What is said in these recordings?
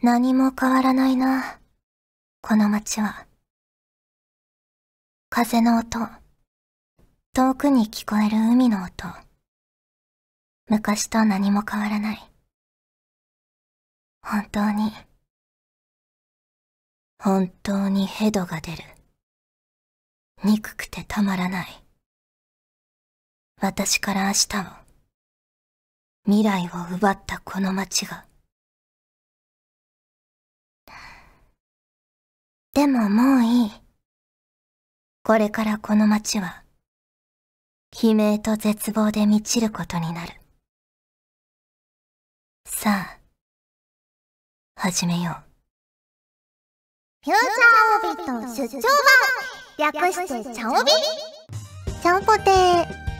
何も変わらないな。この街は。風の音。遠くに聞こえる海の音。昔と何も変わらない。本当に、本当にヘドが出る。憎くてたまらない。私から明日を、未来を奪ったこの街が。でももういい。これからこの街は、悲鳴と絶望で満ちることになる。さあ、始めよう。フューチャーオビット出張版略してチャオビ？チャオポテ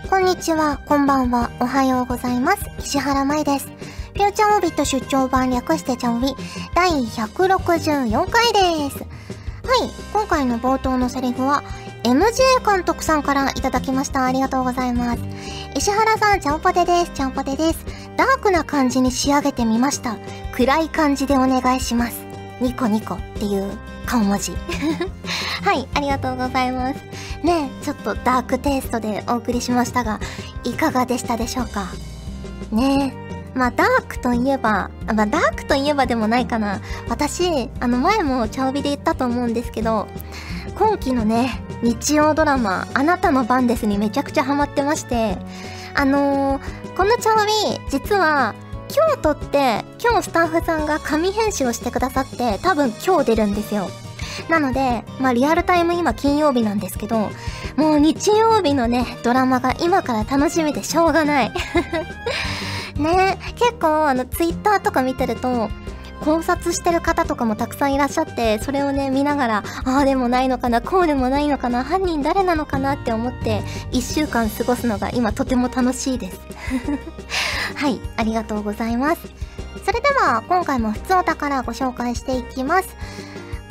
ーこんにちは、こんばんは、おはようございます。石原舞です。フューチャーオビット出張版略してチャオビ第164回です。はい、今回の冒頭のセリフは MJ 監督さんからいただきました。ありがとうございます。石原さん、チャオポテです。チャオポテです。ダークな感じに仕上げてみました。暗い感じでお願いします。ニコニコっていう顔文字。はい、ありがとうございます。ねちょっとダークテイストでお送りしましたが、いかがでしたでしょうか？ねえまあ、ダークといえば、まあ、ダークといえばでもないかな。私、あの前もチャオビで言ったと思うんですけど、今期のね、日曜ドラマ、あなたの番ですにめちゃくちゃハマってまして、あのー、このチャオビ、実は、今日撮って、今日スタッフさんが紙編集をしてくださって、多分今日出るんですよ。なので、まあリアルタイム今金曜日なんですけど、もう日曜日のね、ドラマが今から楽しみでしょうがない。ね結構あのツイッターとか見てると、考察してる方とかもたくさんいらっしゃって、それをね、見ながら、ああでもないのかな、こうでもないのかな、犯人誰なのかなって思って、一週間過ごすのが今とても楽しいです。はい、ありがとうございます。それでは、今回も普通お宝ご紹介していきます。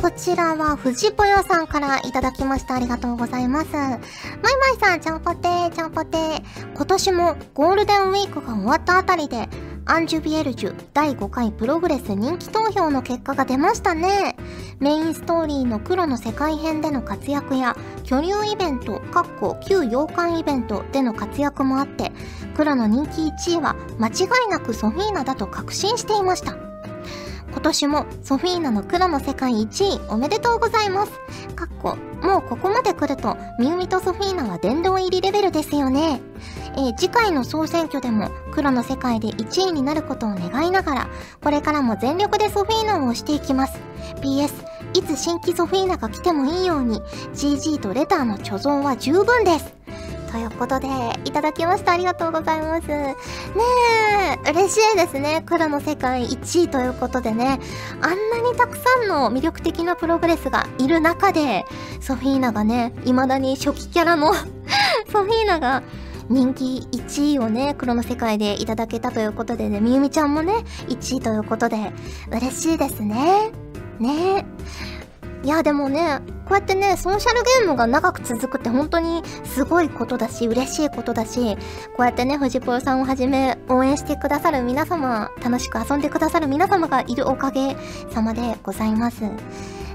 こちらは、藤ぽよさんからいただきました。ありがとうございます。マイマイさん、ちゃんぽてー、ちゃんぽてー。今年もゴールデンウィークが終わったあたりで、アンジュビエルジュ第5回プログレス人気投票の結果が出ましたね。メインストーリーの黒の世界編での活躍や、巨竜イベント、かっこ旧洋館イベントでの活躍もあって、黒の人気1位は間違いなくソフィーナだと確信していました。今年もソフィーナの黒の世界1位おめでとうございます。かっこ、もうここまで来ると、ミウミとソフィーナは殿堂入りレベルですよね。えー、次回の総選挙でも黒の世界で1位になることを願いながら、これからも全力でソフィーナを押していきます。PS、いつ新規ソフィーナが来てもいいように、GG とレターの貯蔵は十分です。ということで、いただきました。ありがとうございます。ねえ、嬉しいですね。黒の世界1位ということでね。あんなにたくさんの魅力的なプログレスがいる中で、ソフィーナがね、未だに初期キャラの ソフィーナが人気1位をね、黒の世界でいただけたということでね、みゆみちゃんもね、1位ということで、嬉しいですね。ねいや、でもね、こうやってね、ソーシャルゲームが長く続くって本当にすごいことだし、嬉しいことだし、こうやってね、藤ぽよさんをはじめ応援してくださる皆様、楽しく遊んでくださる皆様がいるおかげさまでございます。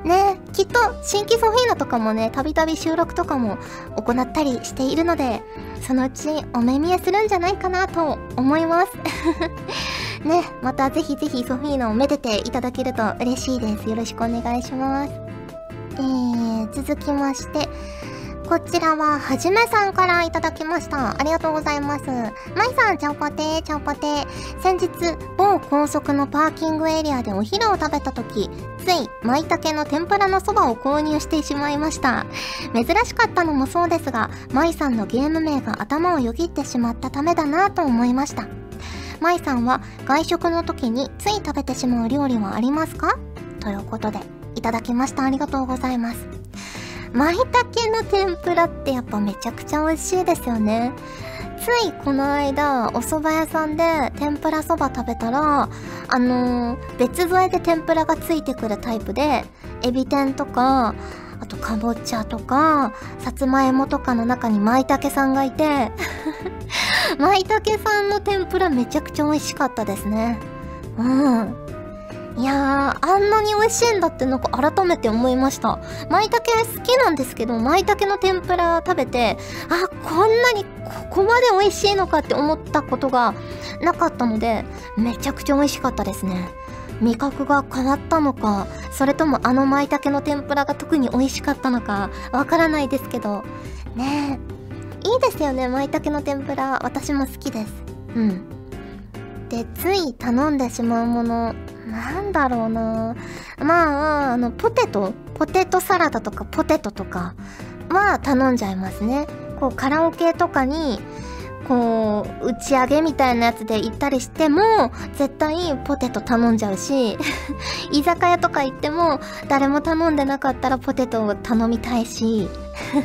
ね、きっと新規ソフィーナとかもね、たびたび収録とかも行ったりしているので、そのうちお目見えするんじゃないかなと思います。ね、またぜひぜひソフィーナをめでていただけると嬉しいです。よろしくお願いします。えー、続きまして、こちらは、はじめさんからいただきました。ありがとうございます。まいさん、ちゃんぽてー、ちゃんぽてー。先日、某高速のパーキングエリアでお昼を食べた時、つい、舞茸の天ぷらのそばを購入してしまいました。珍しかったのもそうですが、まいさんのゲーム名が頭をよぎってしまったためだなと思いました。まいさんは、外食の時につい食べてしまう料理はありますか？ということで、いただきました。ありがとうございます。舞茸の天ぷらってやっぱめちゃくちゃ美味しいですよね。ついこの間、お蕎麦屋さんで天ぷらそば食べたら、あのー、別添えで天ぷらがついてくるタイプで、エビ天とか、あとかぼちゃとか、さつまいもとかの中に舞茸さんがいて、舞茸さんの天ぷらめちゃくちゃ美味しかったですね。うん。いやー、あんなに美味しいんだってなんか改めて思いました。舞茸好きなんですけど舞茸の天ぷら食べてあこんなにここまで美味しいのかって思ったことがなかったのでめちゃくちゃ美味しかったですね。味覚が変わったのかそれともあの舞茸の天ぷらが特に美味しかったのかわからないですけど。ねえ。いいですよね舞茸の天ぷら。私も好きです。うん。でつい頼んでしまうもの。なんだろうな。まああのポテト。ポテトサラダとかポテトとか。は頼んじゃいますね。こうカラオケとかにこう打ち上げみたいなやつで行ったりしても絶対ポテト頼んじゃうし 居酒屋とか行っても誰も頼んでなかったらポテトを頼みたいし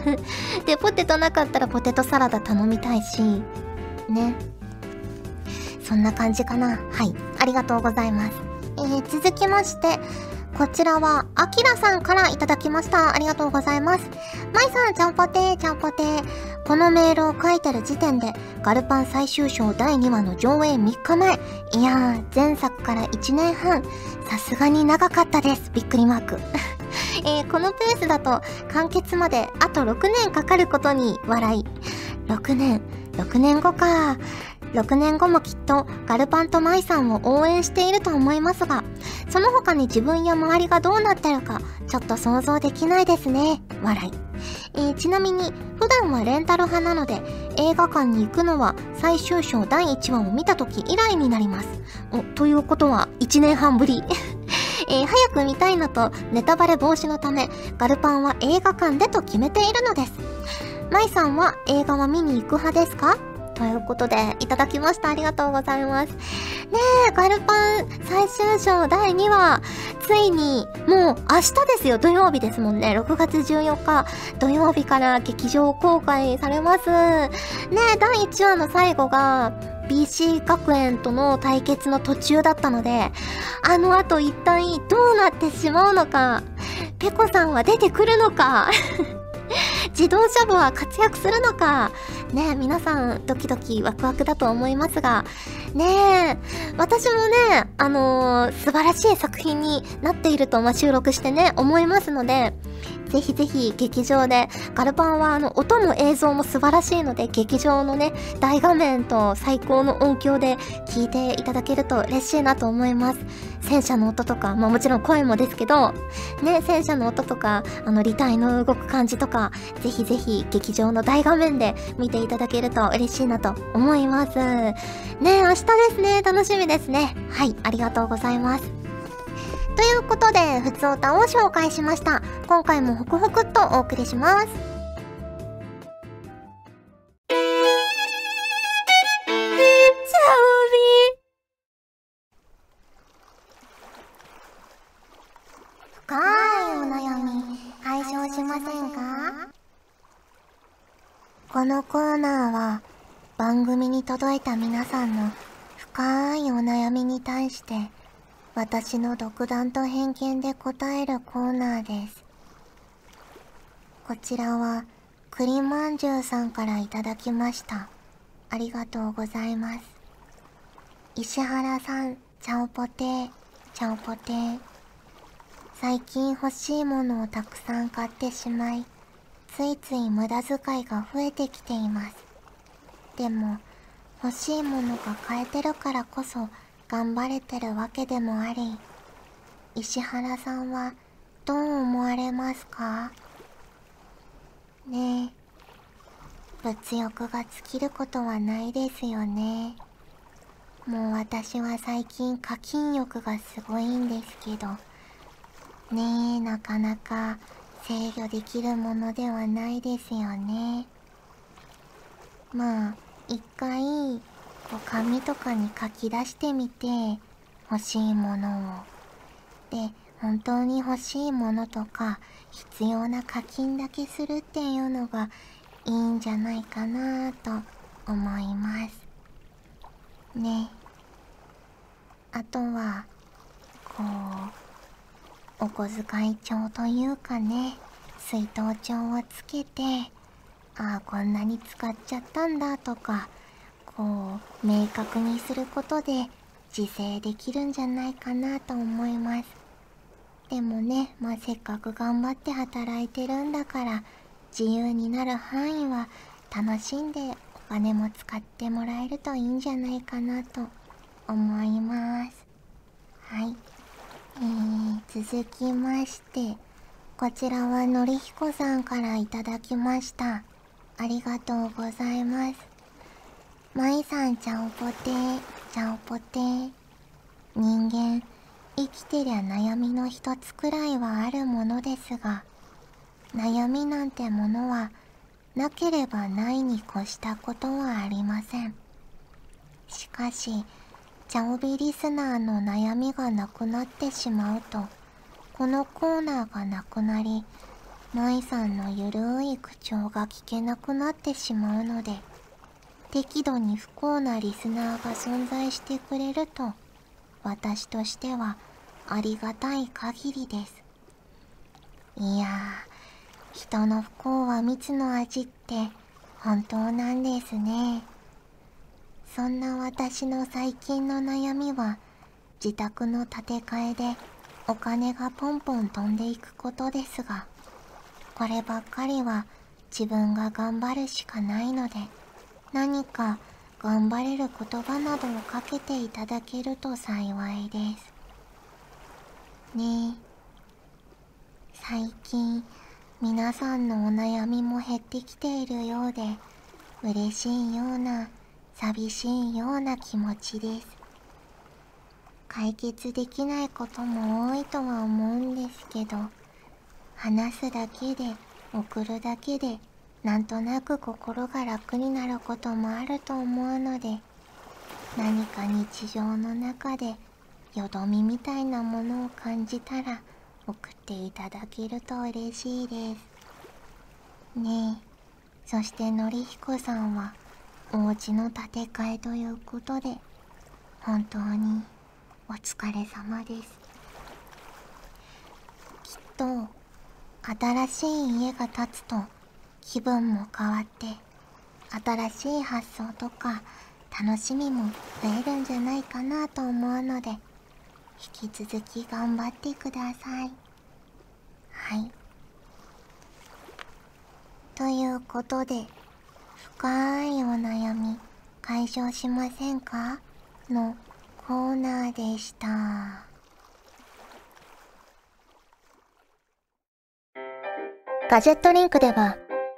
でポテトなかったらポテトサラダ頼みたいしね。そんな感じかな。はい。ありがとうございます。えー、続きましてこちらは、あきらさんからいただきました。ありがとうございます。まいさん、ちゃんぽてー、ちゃんぽてー。このメールを書いてる時点で、ガルパン最終章第2話の上映3日前。いやー、前作から1年半。さすがに長かったです。びっくりマーク。えー、このペースだと、完結まであと6年かかることに笑い。6年、6年後か。6年後もきっとガルパンとマイさんを応援していると思いますが、その他に自分や周りがどうなってるか、ちょっと想像できないですね。笑い。えー、ちなみに、普段はレンタル派なので、映画館に行くのは最終章第1話を見た時以来になります。お、ということは1年半ぶり。えー、早く見たいのとネタバレ防止のため、ガルパンは映画館でと決めているのです。マイさんは映画は見に行く派ですか？ということで、いただきました。ありがとうございます。ねえ、ガルパン最終章第2話、ついに、もう明日ですよ。土曜日ですもんね。6月14日、土曜日から劇場公開されます。ねえ、第1話の最後が、BC 学園との対決の途中だったので、あの後一体どうなってしまうのか、ペコさんは出てくるのか 自動車部は活躍するのか、ね皆さんドキドキワクワクだと思いますが、ねえ、私もね、あのー、素晴らしい作品になっていると、まあ、収録してね、思いますので、ぜひぜひ劇場で、ガルパンはあの音も映像も素晴らしいので、劇場のね、大画面と最高の音響で聴いていただけると嬉しいなと思います。戦車の音とか、まあもちろん声もですけど、ね、戦車の音とか、あの、履体の動く感じとか、ぜひぜひ劇場の大画面で見ていただけると嬉しいなと思います。ね、明日ですね、楽しみですね。はい、ありがとうございます。ということで、ふつおたを紹介しました。今回もホクホクっとお送りします。深いお悩み解消しませんか？このコーナーは番組に届いた皆さんの深いお悩みに対して私の独断と偏見で答えるコーナーです。こちらは、栗まんじゅうさんからいただきました。ありがとうございます。石原さん、ちゃおぽてー、ちゃおぽてー。最近欲しいものをたくさん買ってしまい、ついつい無駄遣いが増えてきています。でも、欲しいものが買えてるからこそ、頑張れてるわけでもあり石原さんはどう思われますか？ねえ物欲が尽きることはないですよね。もう私は最近課金欲がすごいんですけど。ねえなかなか制御できるものではないですよね。まあ一回こう紙とかに書き出してみて欲しいものを。で本当に欲しいものとか必要な課金だけするっていうのがいいんじゃないかなと思います。ね。あとはこうお小遣い帳というかね水筒帳をつけてああこんなに使っちゃったんだとかこう明確にすることで自制できるんじゃないかなと思います。でもね、まあ、せっかく頑張って働いてるんだから自由になる範囲は楽しんでお金も使ってもらえるといいんじゃないかなと思います。はい。えー、続きましてこちらはのりひこさんからいただきました。ありがとうございます。まいさんちゃんぽてー。ちゃんぽて人間生きてりゃ悩みの一つくらいはあるものですが悩みなんてものはなければないに越したことはありません。しかしチャオビリスナーの悩みがなくなってしまうとこのコーナーがなくなり舞さんのゆるい口調が聞けなくなってしまうので適度に不幸なリスナーが存在してくれると私としてはありがたい限りです。いやー、人の不幸は蜜の味って本当なんですね。そんな私の最近の悩みは自宅の建て替えでお金がポンポン飛んでいくことですが、こればっかりは自分が頑張るしかないので、何か頑張れる言葉などをかけていただけると幸いです。ねえ最近皆さんのお悩みも減ってきているようで嬉しいような寂しいような気持ちです解決できないことも多いとは思うんですけど話すだけで送るだけでなんとなく心が楽になることもあると思うので何か日常の中でよどみみたいなものを感じたら送っていただけると嬉しいです。ねえ。そしてのりひこさんはお家の建て替えということで本当にお疲れ様です。きっと新しい家が建つと気分も変わって新しい発想とか楽しみも増えるんじゃないかなと思うので引き続き頑張ってください。はい。ということで深いお悩み解消しませんか？のコーナーでした。ガジェットリンクでは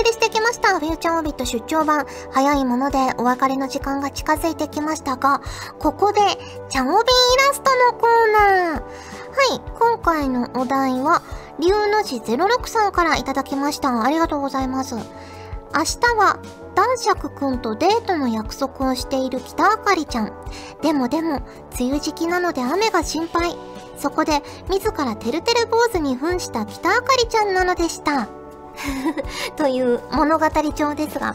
送りしてきました。フューチャーオビット出張版。早いものでお別れの時間が近づいてきましたが、ここで、チャオビイラストのコーナー。はい、今回のお題は、龍の字06さんからいただきました。ありがとうございます。明日は、男爵くんとデートの約束をしている北あかりちゃん。でもでも、梅雨時期なので雨が心配。そこで、自らてるてる坊主に扮した北あかりちゃんなのでした。という物語帳ですが、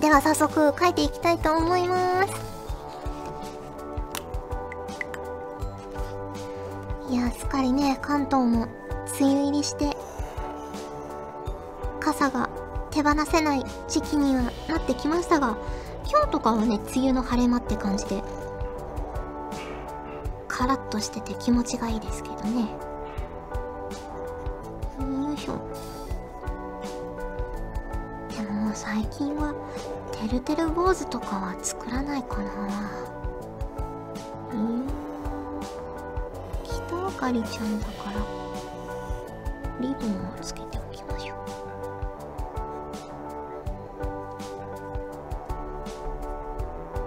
では早速書いていきたいと思います。いや、すっかりね、関東も梅雨入りして、傘が手放せない時期にはなってきましたが、今日とかはね、梅雨の晴れ間って感じで、カラッとしてて気持ちがいいですけどね。よいしょ。最近はてるてる坊主とかは作らないかな。うん。北あかりちゃんだからリボンをつけておきましょう。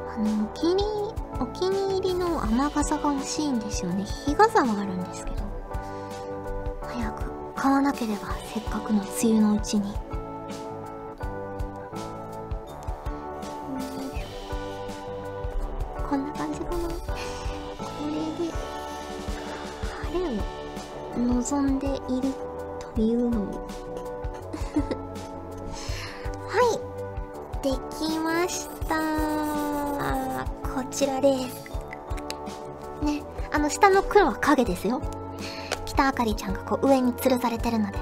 あのお気にお気に入りの雨傘が欲しいんですよね。日傘はあるんですけど早く買わなければせっかくの梅雨のうちに。こんな感じかな。これで晴れを望んでいるというの はいできました。こちらです。ねあの下の黒は影ですよ。北あかりちゃんがこう上に吊るされてるので。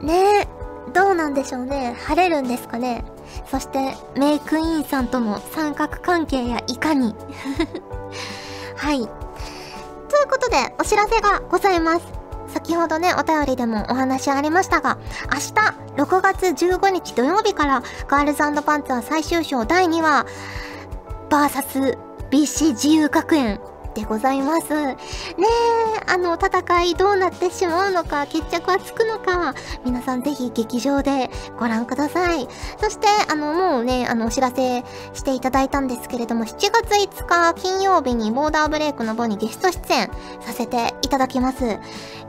ねえどうなんでしょうね。晴れるんですかね。そしてメイクインさんとの三角関係やいかに。はい。ということでお知らせがございます。先ほどね、お便りでもお話ありましたが、明日、6月15日土曜日から、ガールズパンツァー最終章第2話、バーサス BC 自由学園でございます。ねえ、あの、戦いどうなってしまうのか、決着はつくのか、皆さんぜひ劇場でご覧ください。そして、あの、もうね、あの、お知らせしていただいたんですけれども、7月5日金曜日にボーダーブレイクの方にゲスト出演させていただきます。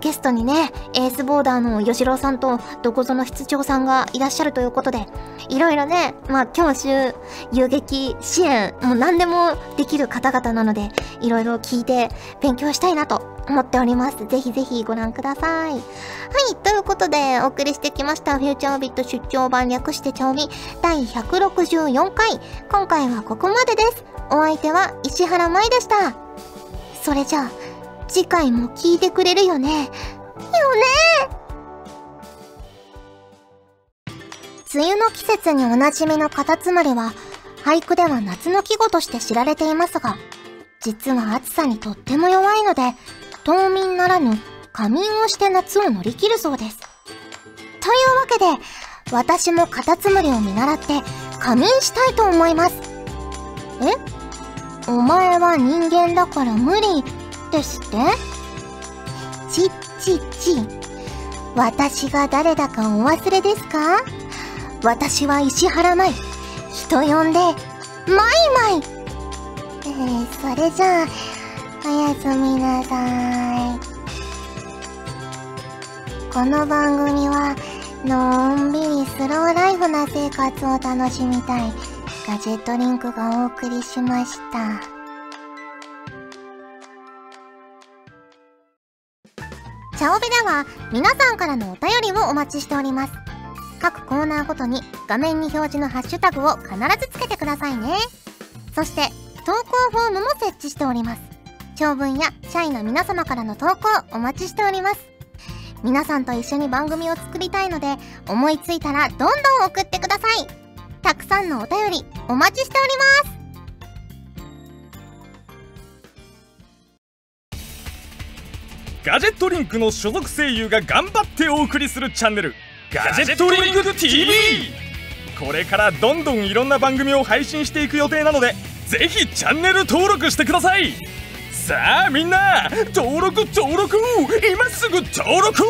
ゲストにね、エースボーダーの吉郎さんと、どこぞの室長さんがいらっしゃるということで、いろいろね、まあ、教習、遊撃、支援、もう何でもできる方々なので、いろいろ聞いて勉強したいなと思っております。ぜひぜひご覧ください。はい、ということでお送りしてきましたフューチャービット出張版略してちゃおみ第164回。今回はここまでです。お相手は石原舞でした。それじゃあ、次回も聞いてくれるよね。よね梅雨の季節におなじみのカタツムリは、俳句では夏の季語として知られていますが、実は暑さにとっても弱いので、冬眠ならぬ仮眠をして夏を乗り切るそうです。というわけで、私もカタツムリを見習って仮眠したいと思います。え？お前は人間だから無理ですって？ちっちっち。私が誰だかお忘れですか？私は石原舞。人呼んで、マイマイ、それじゃあ、おやすみなさい。この番組は、のんびりスローライフな生活を楽しみたい、ガジェットリンクがお送りしました。チャオベでは皆さんからのお便りをお待ちしております。各コーナーごとに画面に表示のハッシュタグを必ずつけてくださいね。そして投稿フォームも設置しております。長文や社員の皆様からの投稿お待ちしております。皆さんと一緒に番組を作りたいので、思いついたらどんどん送ってください。たくさんのお便りお待ちしております。ガジェットリンクの所属声優が頑張ってお送りするチャンネルガジェットリンク TV これからどんどんいろんな番組を配信していく予定なのでぜひチャンネル登録してください。さあみんな登録登録。今すぐ登録